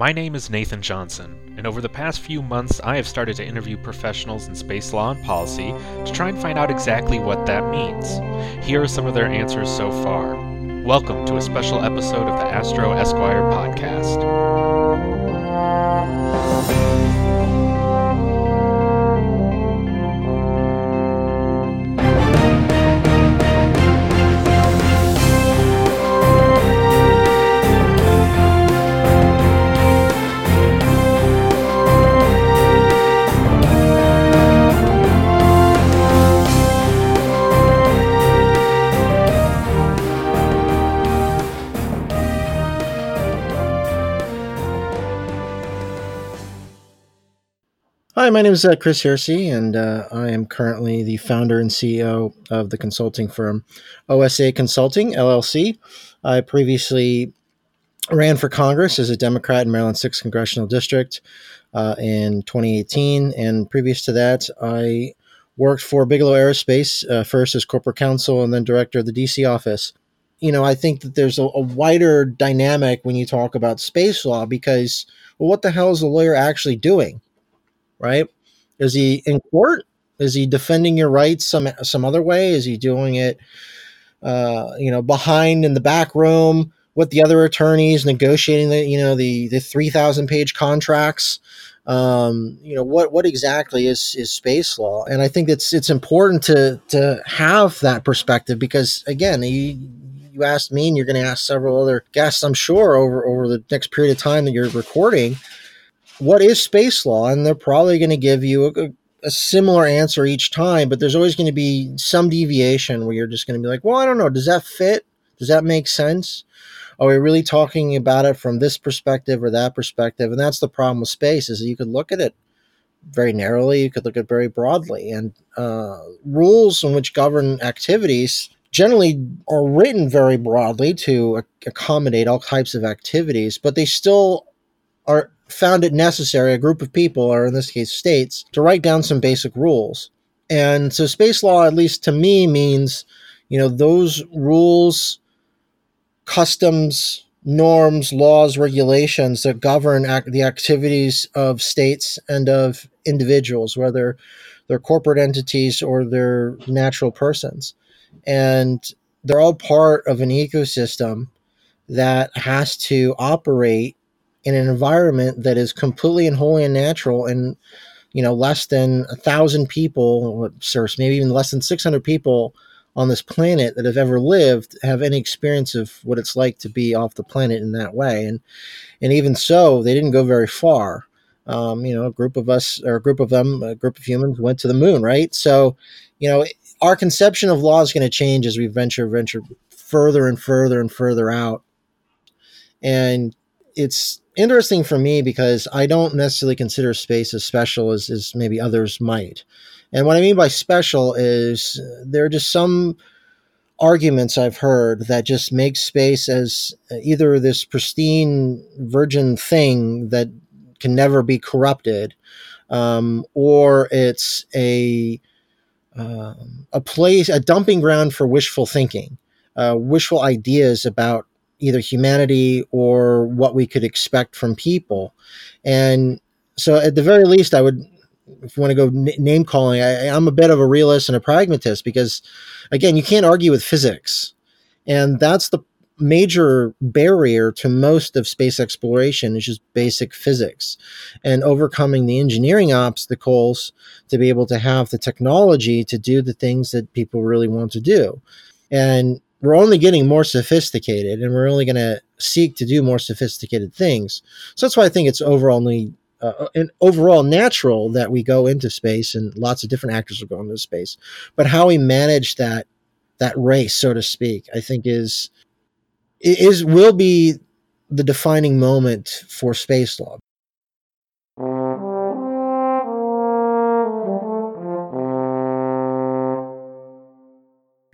My name is Nathan Johnson, and over the past few months, I have started to interview professionals in space law and policy to try and find out exactly what that means. Here are some of their answers so far. Welcome to a special episode of the Astro Esquire podcast. Hi, my name is uh, Chris Hearsey, and uh, I am currently the founder and CEO of the consulting firm OSA Consulting, LLC. I previously ran for Congress as a Democrat in Maryland 6th Congressional District uh, in 2018, and previous to that, I worked for Bigelow Aerospace, uh, first as corporate counsel and then director of the DC office. You know, I think that there's a, a wider dynamic when you talk about space law because, well, what the hell is a lawyer actually doing? Right? Is he in court? Is he defending your rights some some other way? Is he doing it, uh, you know, behind in the back room with the other attorneys negotiating the you know the the three thousand page contracts? Um, you know what what exactly is is space law? And I think it's it's important to to have that perspective because again, you, you asked me and you're going to ask several other guests, I'm sure, over over the next period of time that you're recording what is space law? And they're probably going to give you a, a, similar answer each time, but there's always going to be some deviation where you're just going to be like, well, I don't know. Does that fit? Does that make sense? Are we really talking about it from this perspective or that perspective? And that's the problem with space is that you could look at it very narrowly, you could look at it very broadly. And uh, rules in which govern activities generally are written very broadly to accommodate all types of activities, but they still are found it necessary, a group of people, or in this case states, to write down some basic rules. And so space law, at least to me, means, you know, those rules, customs, norms, laws, regulations that govern ac- the activities of states and of individuals, whether they're corporate entities or they're natural persons. And they're all part of an ecosystem that has to operate in an environment that is completely and wholly unnatural and you know less than a thousand people maybe even less than 600 people on this planet that have ever lived have any experience of what it's like to be off the planet in that way. And and even so they didn't go very far. Um, you know a group of us or a group of them a group of humans went to the moon right? So you know our conception of law is going to change as we venture venture further and further and further out. And it's interesting for me because I don't necessarily consider space as special as, as maybe others might. And what I mean by special is there are just some arguments I've heard that just make space as either this pristine virgin thing that can never be corrupted, um, or it's a um, a place, a dumping ground for wishful thinking, uh, wishful ideas about either humanity or what we could expect from people. And so, at the very least, I would, if you want to go n- name calling, I, I'm a bit of a realist and a pragmatist because, again, you can't argue with physics. And that's the major barrier to most of space exploration is just basic physics and overcoming the engineering obstacles to be able to have the technology to do the things that people really want to do. And we're only getting more sophisticated and we're only going to seek to do more sophisticated things. So that's why I think it's overall uh, and overall natural that we go into space and lots of different actors will go into space. But how we manage that that race, so to speak, I think is is will be the defining moment for space law.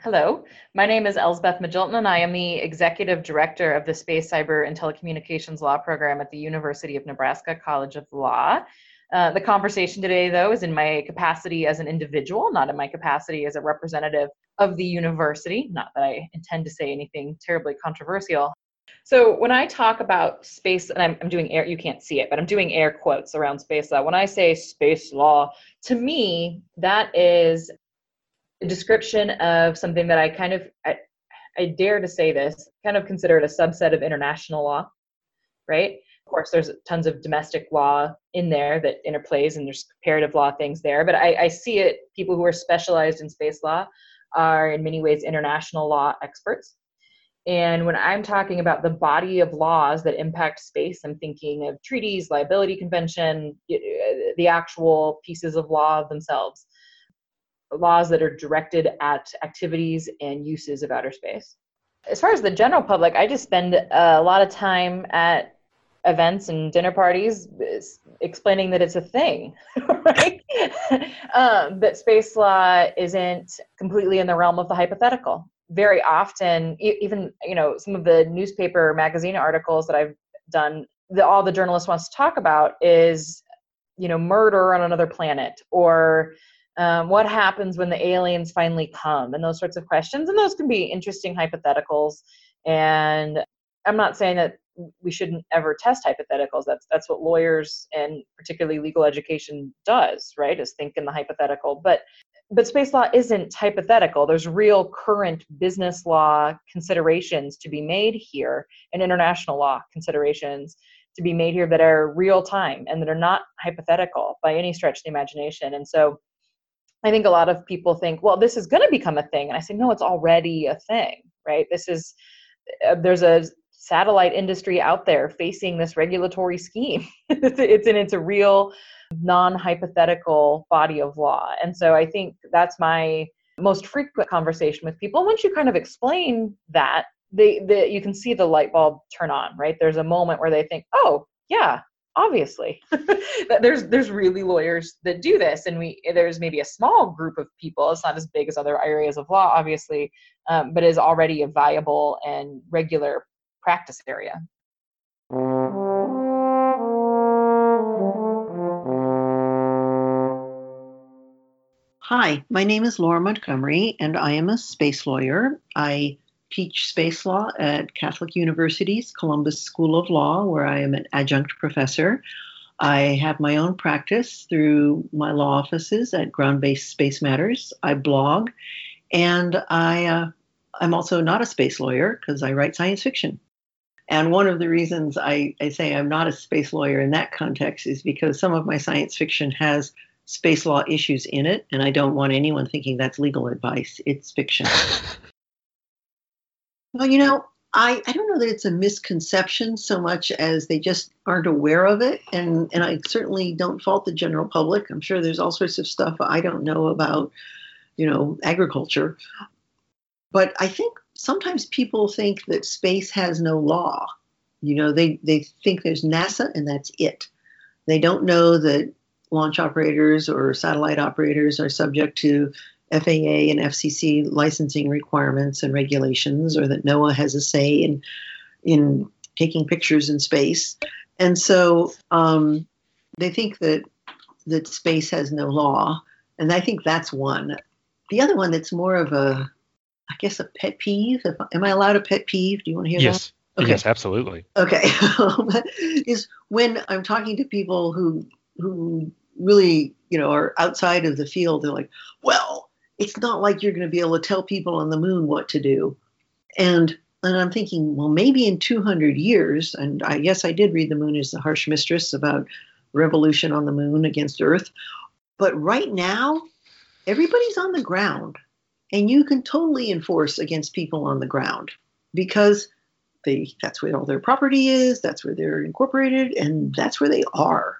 Hello, my name is Elsbeth Magilton, and I am the Executive Director of the Space, Cyber, and Telecommunications Law Program at the University of Nebraska College of Law. Uh, the conversation today, though, is in my capacity as an individual, not in my capacity as a representative of the university. Not that I intend to say anything terribly controversial. So when I talk about space, and I'm, I'm doing air, you can't see it, but I'm doing air quotes around space law. When I say space law, to me, that is a description of something that I kind of, I, I dare to say this, kind of consider it a subset of international law, right? Of course, there's tons of domestic law in there that interplays, and there's comparative law things there. But I, I see it, people who are specialized in space law are in many ways international law experts. And when I'm talking about the body of laws that impact space, I'm thinking of treaties, liability convention, uh, the actual pieces of law themselves, laws that are directed at activities and uses of outer space. As far as the general public, I just spend a lot of time at events and dinner parties explaining that it's a thing, right? um, that space law isn't completely in the realm of the hypothetical. Very often, even you know, some of the newspaper magazine articles that I've done, that all the journalist wants to talk about is, you know, murder on another planet or um, what happens when the aliens finally come and those sorts of questions and those can be interesting hypotheticals and i'm not saying that we shouldn't ever test hypotheticals. That's that's what lawyers and particularly legal education does, right? Is think in the hypothetical. But but space law isn't hypothetical. There's real current business law considerations to be made here and international law considerations to be made here that are real time and that are not hypothetical by any stretch of the imagination. And so I think a lot of people think, well, this is going to become a thing. And I say, no, it's already a thing, right? This is, uh, there's a satellite industry out there facing this regulatory scheme. it's, it's and it's a real non-hypothetical body of law. And so I think that's my most frequent conversation with people. Once you kind of explain that, they, they you can see the light bulb turn on, right? There's a moment where they think, oh, yeah, obviously there's there's really lawyers that do this and we there's maybe a small group of people it's not as big as other areas of law obviously um, but is already a viable and regular practice area. Hi, my name is Laura Montgomery, and I am a space lawyer. I teach space law at Catholic University's Columbus School of Law, where I am an adjunct professor. I have my own practice through my law offices at Ground Based Space Matters. I blog, and I, uh, I'm also not a space lawyer because I write science fiction. And one of the reasons I, I say I'm not a space lawyer in that context is because some of my science fiction has space law issues in it, and I don't want anyone thinking that's legal advice. It's fiction. well, you know, I, I don't know that it's a misconception so much as they just aren't aware of it. And, and I certainly don't fault the general public. I'm sure there's all sorts of stuff I don't know about, you know, agriculture. But I think sometimes people think that space has no law. You know, they, they think there's NASA and that's it. They don't know that launch operators or satellite operators are subject to FAA and FCC licensing requirements and regulations, or that NOAA has a say in in taking pictures in space. And so um, they think that that space has no law, and I think that's one. The other one that's more of a I guess a pet peeve. If, am I allowed a pet peeve? Do you want to hear yes. that? Okay. Yes, absolutely. Okay. is when I'm talking to people who who really, you know, are outside of the field, they're like, well, it's not like you're going to be able to tell people on the moon what to do. And and I'm thinking, well, maybe in 200 years, and I guess I did read The Moon is the Harsh Mistress about revolution on the moon against Earth. But right now, everybody's on the ground. And you can totally enforce against people on the ground because they that's where all their property is, that's where they're incorporated, and that's where they are.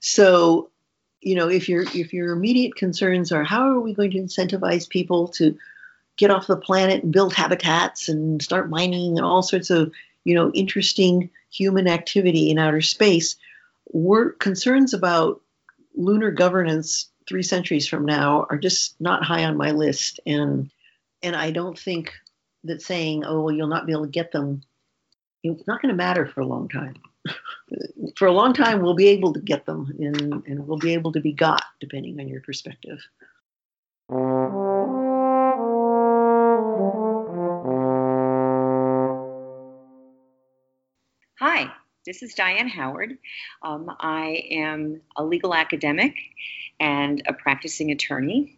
So, you know, if your if your immediate concerns are how are we going to incentivize people to get off the planet and build habitats and start mining and all sorts of, you know, interesting human activity in outer space, we're concerns about lunar governance three centuries from now are just not high on my list. And and I don't think that saying, oh, well, you'll not be able to get them, it's not going to matter for a long time. For a long time, we'll be able to get them and, and we'll be able to be got, depending on your perspective. Hi this is Diane Howard. Um, I am a legal academic and a practicing attorney,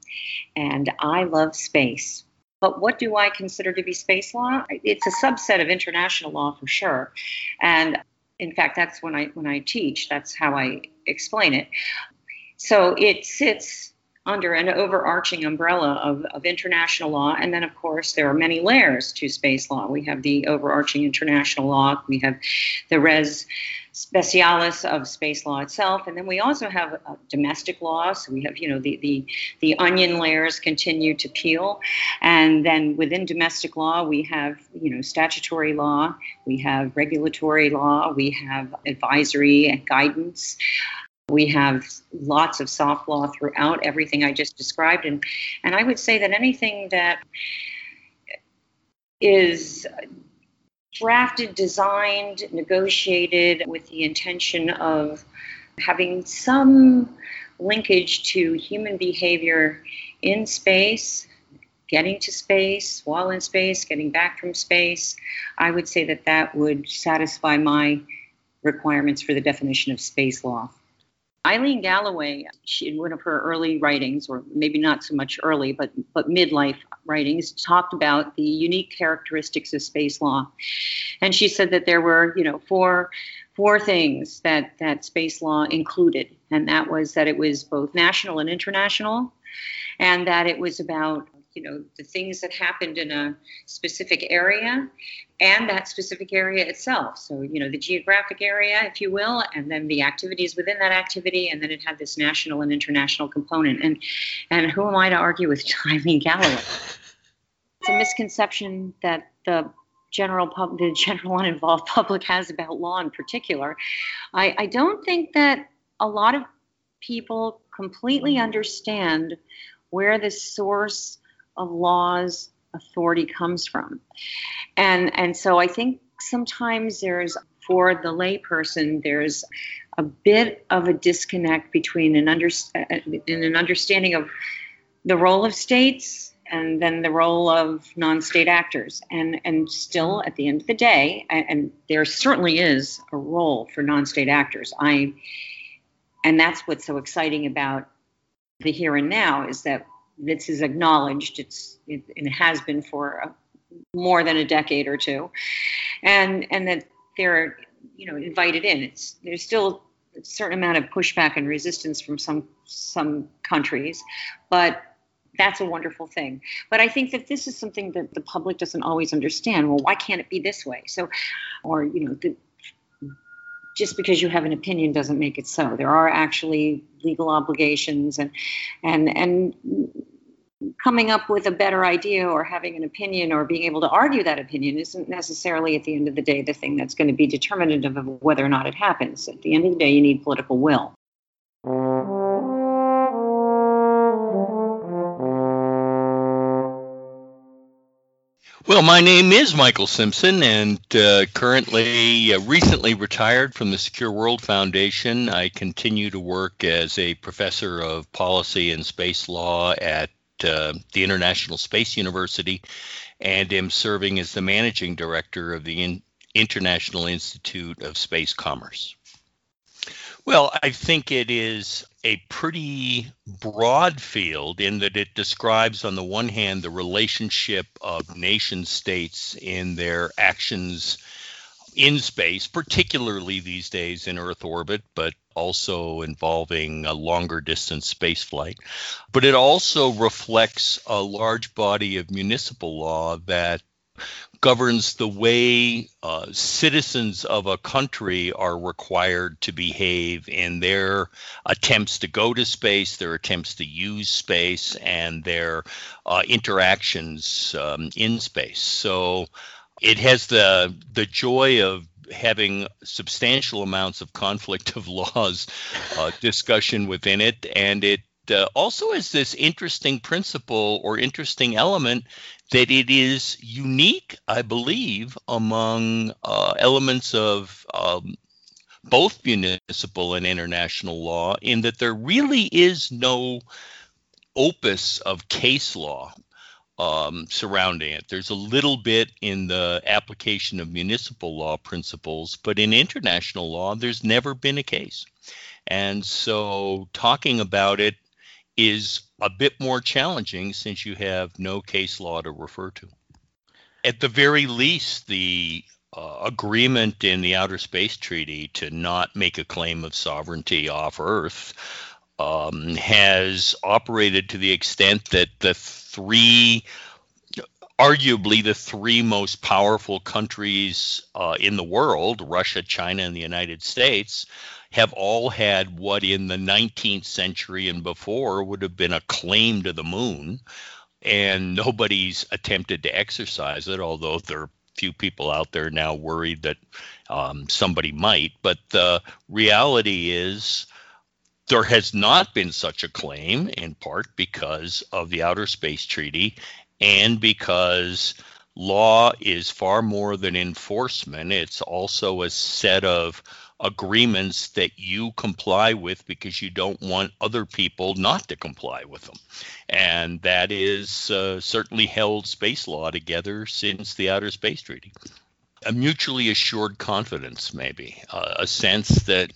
and I love space. But what do I consider to be space law? It's a subset of international law for sure. And in fact, that's when I when I teach, that's how I explain it. So it sits under an overarching umbrella of, of international law. And then, of course, there are many layers to space law. We have the overarching international law, we have the res specialis of space law itself, and then we also have uh, domestic law. So we have, you know, the, the, the onion layers continue to peel. And then within domestic law, we have, you know, statutory law, we have regulatory law, we have advisory and guidance. We have lots of soft law throughout everything I just described. And, and I would say that anything that is drafted, designed, negotiated with the intention of having some linkage to human behavior in space, getting to space, while in space, getting back from space, I would say that that would satisfy my requirements for the definition of space law. Eilene Galloway, she, in one of her early writings, or maybe not so much early, but but midlife writings, talked about the unique characteristics of space law, and she said that there were, you know, four four things that that space law included, and that was that it was both national and international, and that it was about you know the things that happened in a specific area and that specific area itself. So you know the geographic area if you will and then the activities within that activity and then it had this national and international component. And and who am i to argue with eilene galloway it's a misconception that the general pub, the general uninvolved public has about law in particular. I, I don't think that a lot of people completely understand where the source of laws authority comes from. And and so I think sometimes there's for the layperson there's a bit of a disconnect between an under uh, an understanding of the role of states and then the role of non-state actors and and still at the end of the day and, and there certainly is a role for non-state actors i and that's what's so exciting about the here and now is that this is acknowledged. It's it, it has been for a, more than a decade or two, and and that they're you know invited in. It's there's still a certain amount of pushback and resistance from some some countries, but that's a wonderful thing. But I think that this is something that the public doesn't always understand. Well, why can't it be this way? So, or you know, the, just because you have an opinion doesn't make it so. There are actually legal obligations and and and coming up with a better idea or having an opinion or being able to argue that opinion isn't necessarily at the end of the day the thing that's going to be determinative of whether or not it happens. At the end of the day, you need political will. Well, my name is Michael Simpson, and uh, currently, uh, recently retired from the Secure World Foundation. I continue to work as a professor of policy and space law at uh, the International Space University and am serving as the managing director of the In- International Institute of Space Commerce. Well, I think it is a pretty broad field in that it describes, on the one hand, the relationship of nation states in their actions in space, particularly these days in Earth orbit, but also involving a longer distance space flight. But it also reflects a large body of municipal law that governs the way uh, citizens of a country are required to behave in their attempts to go to space, their attempts to use space, and their uh, interactions um, in space. So it has the the joy of having substantial amounts of conflict of laws uh, discussion within it, and it uh, also has this interesting principle or interesting element that it is unique, I believe, among uh, elements of um, both municipal and international law, in that there really is no opus of case law um, surrounding it. There's a little bit in the application of municipal law principles, but in international law, there's never been a case. And so talking about it is a bit more challenging since you have no case law to refer to. At the very least, the uh, agreement in the Outer Space Treaty to not make a claim of sovereignty off Earth um, has operated to the extent that the three, arguably the three most powerful countries uh, in the world, Russia, China, and the United States, have all had what in the 19th century and before would have been a claim to the moon. And nobody's attempted to exercise it, although there are few people out there now worried that um, somebody might. But the reality is, there has not been such a claim, in part because of the Outer Space Treaty and because law is far more than enforcement. It's also a set of agreements that you comply with because you don't want other people not to comply with them. And that is uh, certainly held space law together since the Outer Space Treaty. A mutually assured confidence, maybe, uh, a sense that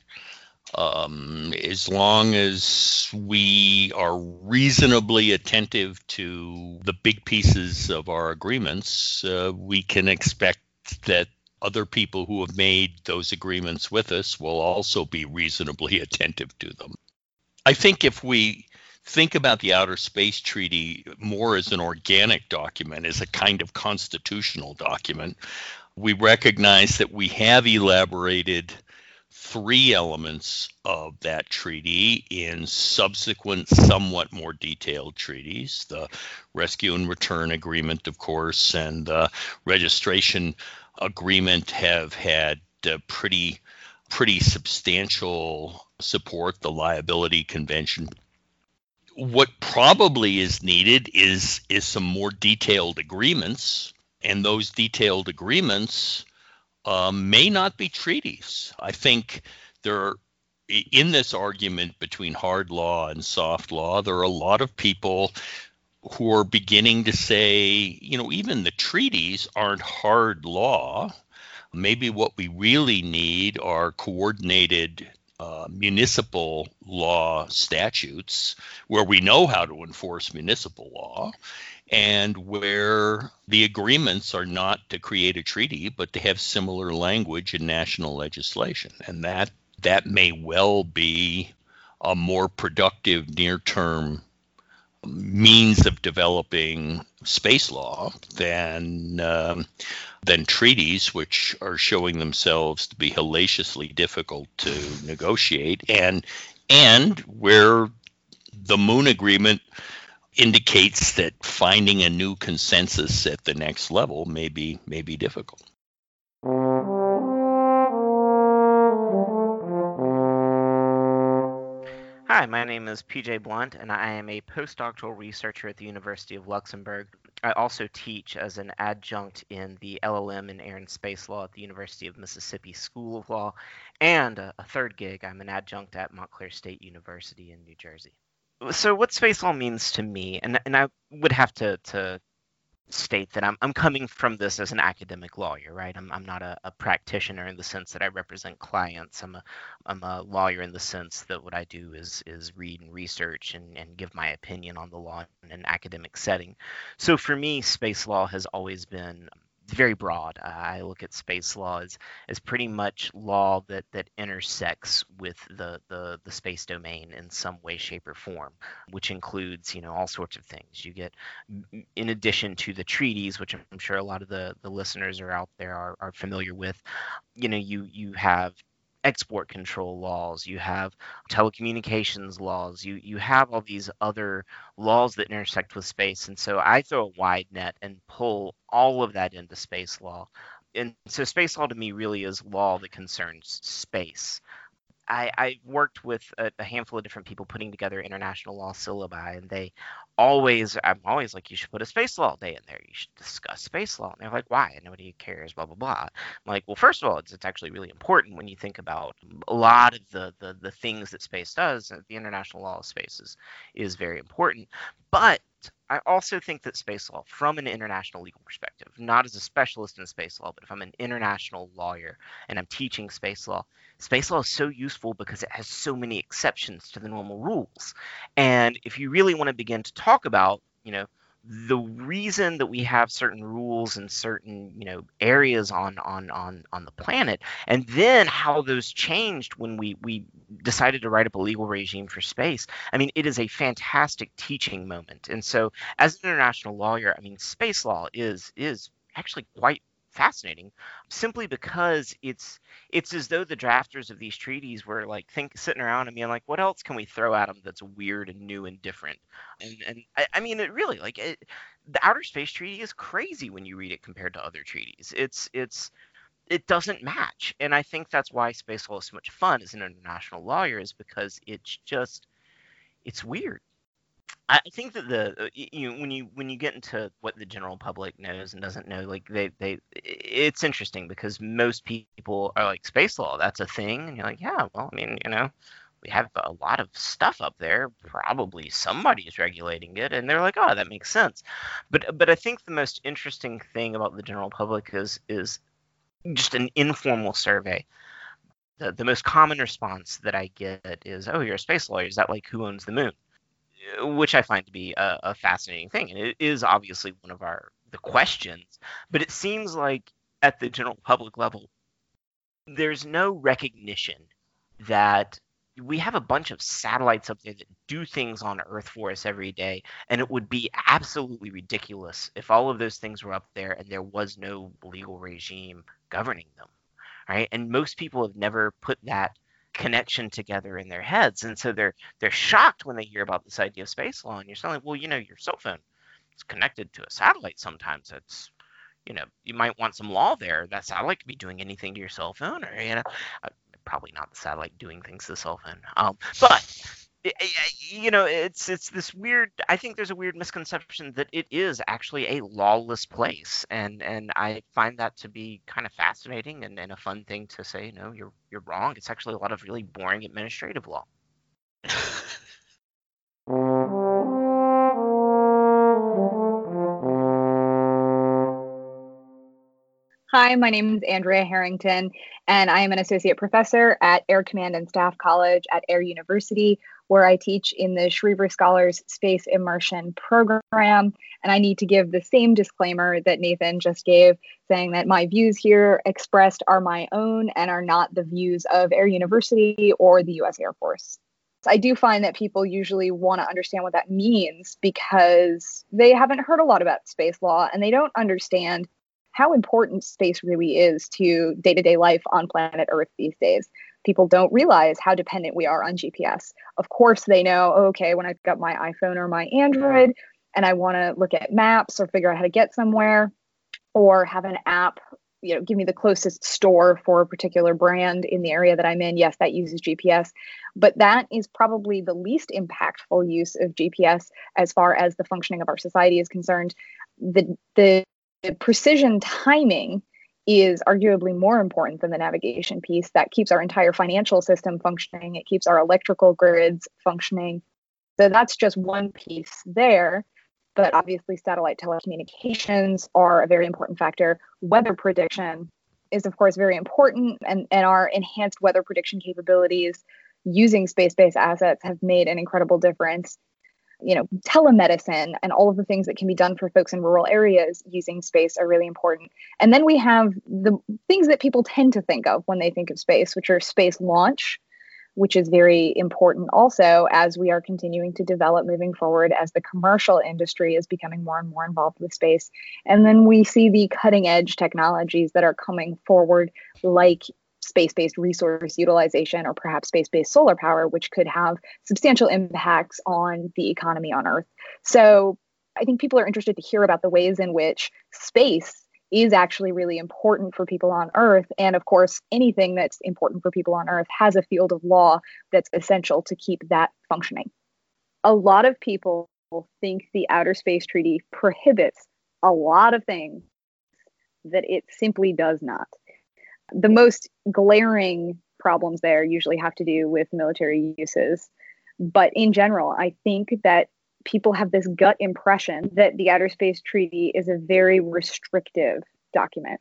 um, as long as we are reasonably attentive to the big pieces of our agreements, uh, we can expect that other people who have made those agreements with us will also be reasonably attentive to them. I think if we think about the Outer Space Treaty more as an organic document, as a kind of constitutional document, we recognize that we have elaborated three elements of that treaty in subsequent, somewhat more detailed treaties. The rescue and return agreement, of course, and the registration agreement have had uh, pretty pretty substantial support. The liability convention. What probably is needed is is some more detailed agreements and those detailed agreements um, may not be treaties i think there are in this argument between hard law and soft law there are a lot of people who are beginning to say, you know, even the treaties aren't hard law. Maybe what we really need are coordinated uh, municipal law statutes where we know how to enforce municipal law and where the agreements are not to create a treaty but to have similar language in national legislation. And that that may well be a more productive near term means of developing space law than um, than treaties, which are showing themselves to be hellaciously difficult to negotiate, and and where the Moon Agreement indicates that finding a new consensus at the next level may be may be difficult. Hi, my name is PJ Blount, and I am a postdoctoral researcher at the University of Luxembourg. I also teach as an adjunct in the LLM in Air and Space Law at the University of Mississippi School of Law, and a, a third gig, I'm an adjunct at Montclair State University in New Jersey. So, what space law means to me, and, and I would have to, to state that I'm, I'm coming from this as an academic lawyer, right? I'm, I'm not a, a, practitioner in the sense that I represent clients. I'm a, I'm a lawyer in the sense that what I do is, is read and research and, and give my opinion on the law in an academic setting. So for me, space law has always been very broad. I look at space law as, as pretty much law that, that intersects with the, the, the space domain in some way, shape, or form, which includes, you know, all sorts of things. You get, in addition to the treaties, which I'm sure a lot of the, the listeners are out there are, are familiar with, you know, you, you have export control laws, you have telecommunications laws, you you have all these other laws that intersect with space. And so I throw a wide net and pull all of that into space law. And so space law to me really is law that concerns space. I, I worked with a, a, handful of different people putting together international law syllabi, and they always, I'm always like, you should put a space law day in there. You should discuss space law. And they're like, why? Nobody cares, blah, blah, blah. I'm like, well, first of all, it's, it's actually really important when you think about a lot of the, the, the things that space does. The international law of space is, is very important. But I also think that space law, from an international legal perspective, not as a specialist in space law, but if I'm an international lawyer and I'm teaching space law, space law is so useful because it has so many exceptions to the normal rules. And if you really want to begin to talk about, you know, the reason that we have certain rules in certain you know areas on on on on the planet and then how those changed when we we decided to write up a legal regime for space. I mean it is a fantastic teaching moment. And so as an international lawyer i mean space law is is actually quite fascinating simply because it's it's as though the drafters of these treaties were like think sitting around and being like what else can we throw at them that's weird and new and different? And and i, I mean it really like it, the outer space treaty is crazy when you read it compared to other treaties. It's it's it doesn't match. And i think that's why space law is so much fun as an international lawyer is because it's just it's weird I think that the uh, you know, when you when you get into what the general public knows and doesn't know, like they they it's interesting because most people are like space law, that's a thing, and you're like, yeah, well, I mean, you know, we have a lot of stuff up there. Probably somebody is regulating it, and they're like, oh, that makes sense. But but I think the most interesting thing about the general public is is just an informal survey. The, the most common response that I get is, "Oh, you're a space lawyer. Is that like who owns the moon?" Which I find to be a, a fascinating thing, and it is obviously one of our the questions. But it seems like at the general public level, there's no recognition that we have a bunch of satellites up there that do things on Earth for us every day, and it would be absolutely ridiculous if all of those things were up there and there was no legal regime governing them, right? And most people have never put that connection together in their heads. And so they're they're shocked when they hear about this idea of space law. And you're saying well you know your cell phone is connected to a satellite sometimes. It's you know you might want some law there. That satellite could be doing anything to your cell phone or you know uh, probably not the satellite doing things to the cell phone. Um, but you know it's it's this weird i think there's a weird misconception that it is actually a lawless place and and i find that to be kind of fascinating and, and a fun thing to say no you're you're wrong. It's actually a lot of really boring administrative law. Hi, my name is Andrea Harrington, and I am an associate professor at Air Command and Staff College at Air University, where I teach in the Schriever Scholars Space Immersion Program. And I need to give the same disclaimer that Nathan just gave, saying that my views here expressed are my own and are not the views of Air University or the US Air Force. I do find that people usually want to understand what that means because they haven't heard a lot about space law and they don't understand how important space really is to day to day life on planet Earth these days people don't realize how dependent we are on GPS. Of course, they know, oh, okay, when I've got my iPhone or my Android and I want to look at maps or figure out how to get somewhere or have an app, you know, give me the closest store for a particular brand in the area that I'm in. Yes, that uses GPS, but that is probably the least impactful use of GPS as far as the functioning of our society is concerned. The the precision timing is arguably more important than the navigation piece that keeps our entire financial system functioning. It keeps our electrical grids functioning. So that's just one piece there. But obviously satellite telecommunications are a very important factor. Weather prediction is of course very important and, and our enhanced weather prediction capabilities using space-based assets have made an incredible difference you know, telemedicine and all of the things that can be done for folks in rural areas using space are really important. And then we have the things that people tend to think of when they think of space, which are space launch, which is very important also as we are continuing to develop moving forward as the commercial industry is becoming more and more involved with space. And then we see the cutting edge technologies that are coming forward, like space based resource utilization or perhaps space based solar power, which could have substantial impacts on the economy on Earth. So I think people are interested to hear about the ways in which space is actually really important for people on Earth. And of course, anything that's important for people on Earth has a field of law that's essential to keep that functioning. A lot of people think the Outer Space Treaty prohibits a lot of things that it simply does not the most glaring problems there usually have to do with military uses. But in general, I think that people have this gut impression that the Outer Space Treaty is a very restrictive document.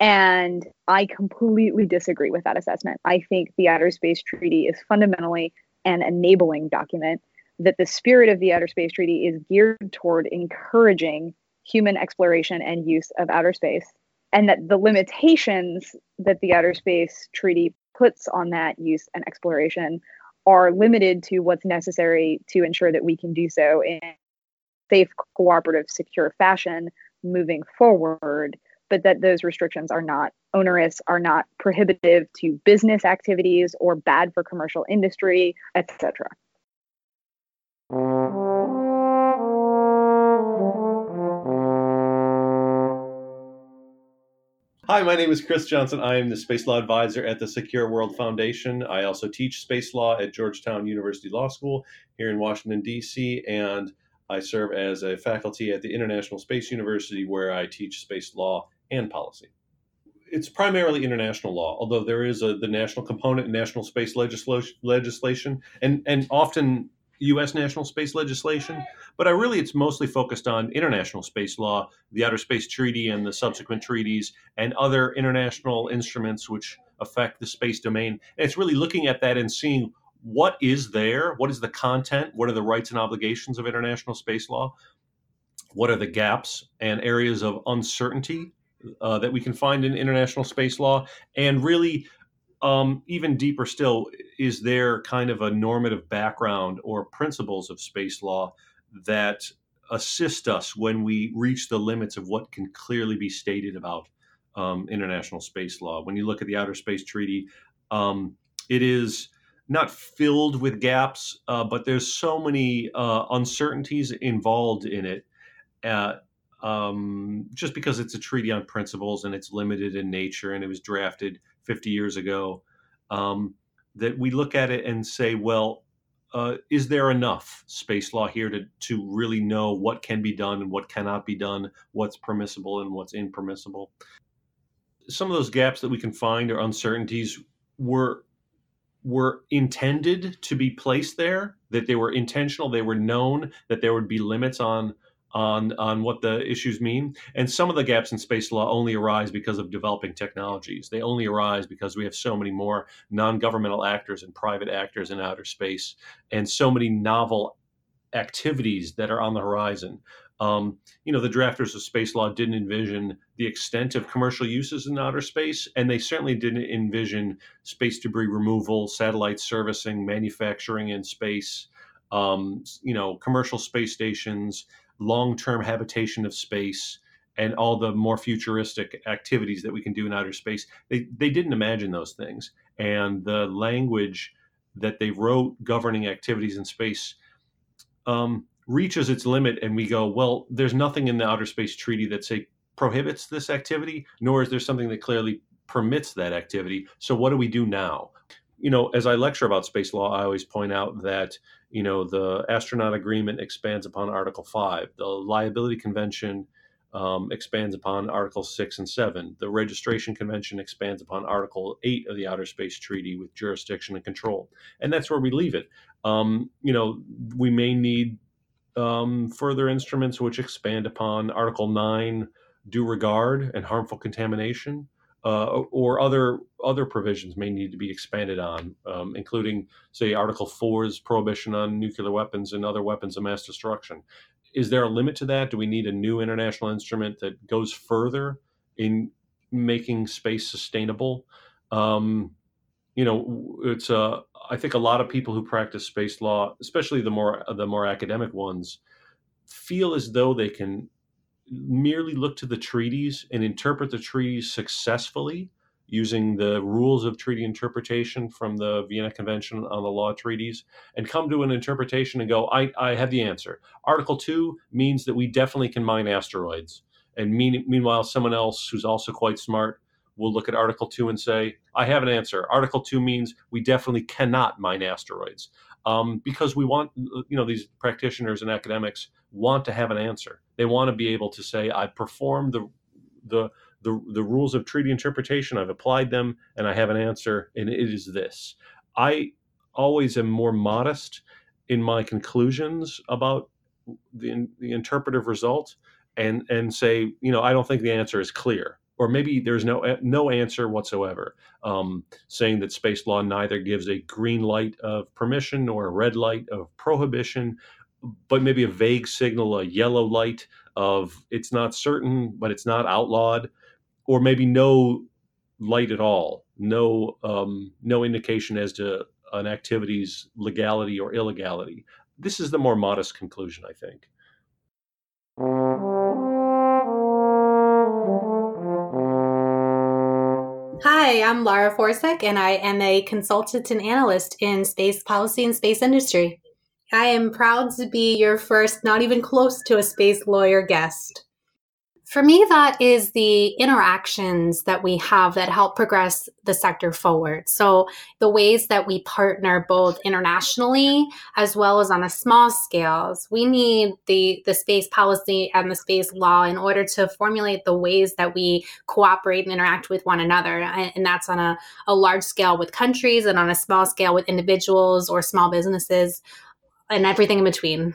And I completely disagree with that assessment. I think the Outer Space Treaty is fundamentally an enabling document, that the spirit of the Outer Space Treaty is geared toward encouraging human exploration and use of outer space, and that the limitations that the Outer Space Treaty puts on that use and exploration are limited to what's necessary to ensure that we can do so in safe, cooperative, secure fashion moving forward, but that those restrictions are not onerous, are not prohibitive to business activities or bad for commercial industry, etc. Hi, my name is Chris Johnson. I am the Space Law Advisor at the Secure World Foundation. I also teach space law at Georgetown University Law School here in Washington, D.C., and I serve as a faculty at the International Space University where I teach space law and policy. It's primarily international law, although there is a, the national component in national space legislation, legislation and, and often U.S. national space legislation, but I really it's mostly focused on international space law, the Outer Space Treaty and the subsequent treaties, and other international instruments which affect the space domain. And it's really looking at that and seeing what is there, what is the content, what are the rights and obligations of international space law, what are the gaps and areas of uncertainty uh, that we can find in international space law, and really um, even deeper still, is there kind of a normative background or principles of space law that assist us when we reach the limits of what can clearly be stated about um, international space law? When you look at the Outer Space Treaty, um, it is not filled with gaps, uh, but there's so many uh, uncertainties involved in it. Uh, um, just because it's a treaty on principles and it's limited in nature and it was drafted 50 years ago, um, that we look at it and say, well, uh, is there enough space law here to, to really know what can be done and what cannot be done, what's permissible and what's impermissible? Some of those gaps that we can find or uncertainties were were intended to be placed there, that they were intentional, they were known that there would be limits on on on what the issues mean. And some of the gaps in space law only arise because of developing technologies. They only arise because we have so many more non-governmental actors and private actors in outer space, and so many novel activities that are on the horizon. Um, you know, the drafters of space law didn't envision the extent of commercial uses in outer space, and they certainly didn't envision space debris removal, satellite servicing, manufacturing in space, um, you know, commercial space stations, long-term habitation of space and all the more futuristic activities that we can do in outer space. They they didn't imagine those things, and the language that they wrote governing activities in space um, reaches its limit, and we go, well, there's nothing in the outer space treaty that say prohibits this activity, nor is there something that clearly permits that activity. So what do we do now? You know, as I lecture about space law, I always point out that you know, the astronaut agreement expands upon Article 5. The liability convention um, expands upon Article 6 and 7. The registration convention expands upon Article 8 of the Outer Space Treaty with jurisdiction and control. And that's where we leave it. Um, you know, we may need um, further instruments which expand upon Article 9, due regard and harmful contamination uh, or other other provisions may need to be expanded on, um, including, say, Article 4's prohibition on nuclear weapons and other weapons of mass destruction. Is there a limit to that? Do we need a new international instrument that goes further in making space sustainable? Um, you know, it's uh, I think a lot of people who practice space law, especially the more the more academic ones, feel as though they can merely look to the treaties and interpret the treaties successfully using the rules of treaty interpretation from the Vienna Convention on the Law Treaties and come to an interpretation and go, I, I have the answer. Article 2 means that we definitely can mine asteroids. And mean, meanwhile, someone else who's also quite smart will look at Article 2 and say, I have an answer. Article 2 means we definitely cannot mine asteroids um, because we want, you know, these practitioners and academics want to have an answer. They want to be able to say, I performed the the the, the rules of treaty interpretation. I've applied them, and I have an answer, and it is this. I always am more modest in my conclusions about the, the interpretive result and and say you know I don't think the answer is clear or maybe there's no no answer whatsoever um, saying that space law neither gives a green light of permission nor a red light of prohibition but maybe a vague signal a yellow light of it's not certain but it's not outlawed or maybe no light at all no um, no indication as to an activity's legality or illegality. This is the more modest conclusion i think Hi, I'm Laura Forczyk, and I am a consultant and analyst in space policy and space industry. I am proud to be your first, not even close to a space lawyer guest. For me, that is the interactions that we have that help progress the sector forward. So, the ways that we partner both internationally as well as on a small scales. We need the, the space policy and the space law in order to formulate the ways that we cooperate and interact with one another. And that's on a, a large scale with countries and on a small scale with individuals or small businesses and everything in between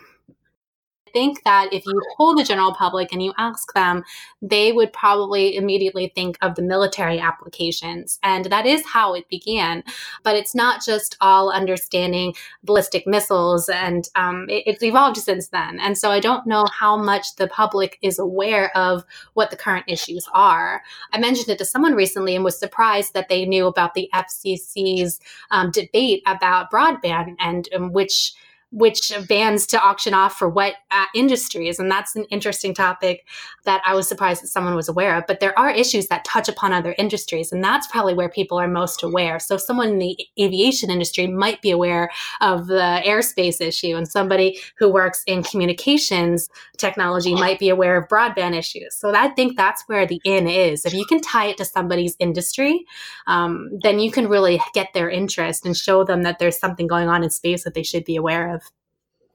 think that if you poll the general public and you ask them, they would probably immediately think of the military applications. And that is how it began. But it's not just all understanding ballistic missiles, and um, it, it's evolved since then. And so I don't know how much the public is aware of what the current issues are. I mentioned it to someone recently and was surprised that they knew about the FCC's um, debate about broadband and um, which which bands to auction off for what uh, industries. And that's an interesting topic that I was surprised that someone was aware of. But there are issues that touch upon other industries, and that's probably where people are most aware. So, someone in the aviation industry might be aware of the airspace issue, and somebody who works in communications technology might be aware of broadband issues. So, I think that's where the in is. If you can tie it to somebody's industry, um, then you can really get their interest and show them that there's something going on in space that they should be aware of.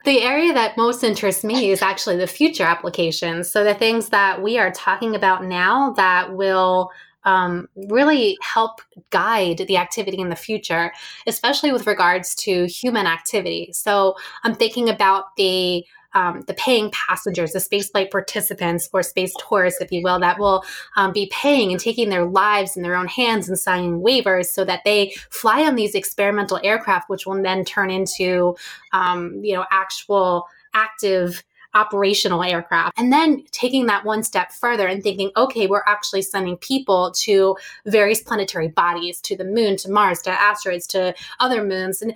The area that most interests me is actually the future applications. So, the things that we are talking about now that will um, really help guide the activity in the future, especially with regards to human activity. So, I'm thinking about the um, the paying passengers, the spaceflight participants or space tourists, if you will, that will um, be paying and taking their lives in their own hands and signing waivers so that they fly on these experimental aircraft, which will then turn into, um, you know, actual active operational aircraft. And then taking that one step further and thinking, okay, we're actually sending people to various planetary bodies, to the moon, to Mars, to asteroids, to other moons. And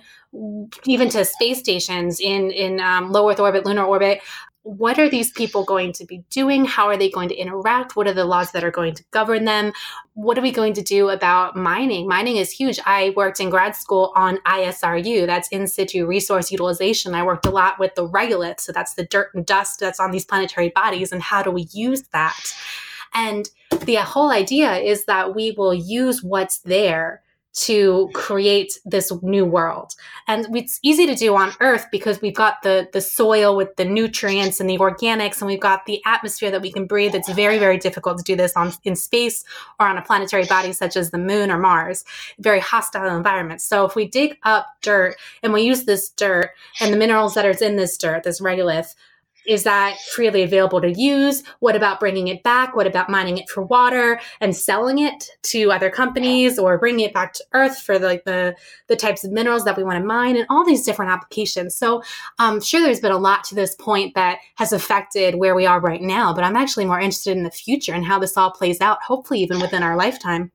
even to space stations in in um, low Earth orbit, lunar orbit. What are these people going to be doing? How are they going to interact? What are the laws that are going to govern them? What are we going to do about mining? Mining is huge. I worked in grad school on ISRU, that's in situ resource utilization. I worked a lot with the regolith, so that's the dirt and dust that's on these planetary bodies, and how do we use that? And the whole idea is that we will use what's there to create this new world. And it's easy to do on Earth because we've got the, the soil with the nutrients and the organics, and we've got the atmosphere that we can breathe. It's very, very difficult to do this on in space or on a planetary body such as the moon or Mars, very hostile environments. So if we dig up dirt and we use this dirt and the minerals that are in this dirt, this regolith, is that freely available to use? What about bringing it back? What about mining it for water and selling it to other companies or bringing it back to Earth for like the, the types of minerals that we want to mine and all these different applications. So I'm um, sure there's been a lot to this point that has affected where we are right now, but I'm actually more interested in the future and how this all plays out, hopefully even within our lifetime.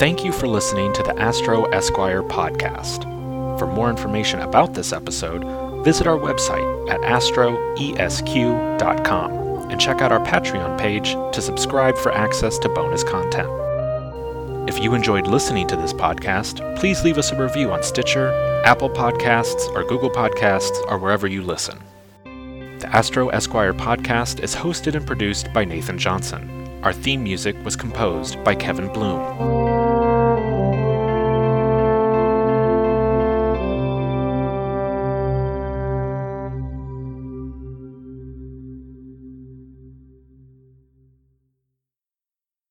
Thank you for listening to the Astro Esquire podcast. For more information about this episode, visit our website at astroesq.com and check out our Patreon page to subscribe for access to bonus content. If you enjoyed listening to this podcast, please leave us a review on Stitcher, Apple Podcasts, or Google Podcasts, or wherever you listen. The Astro Esquire podcast is hosted and produced by Nathan Johnson. Our theme music was composed by Kevin Bloom.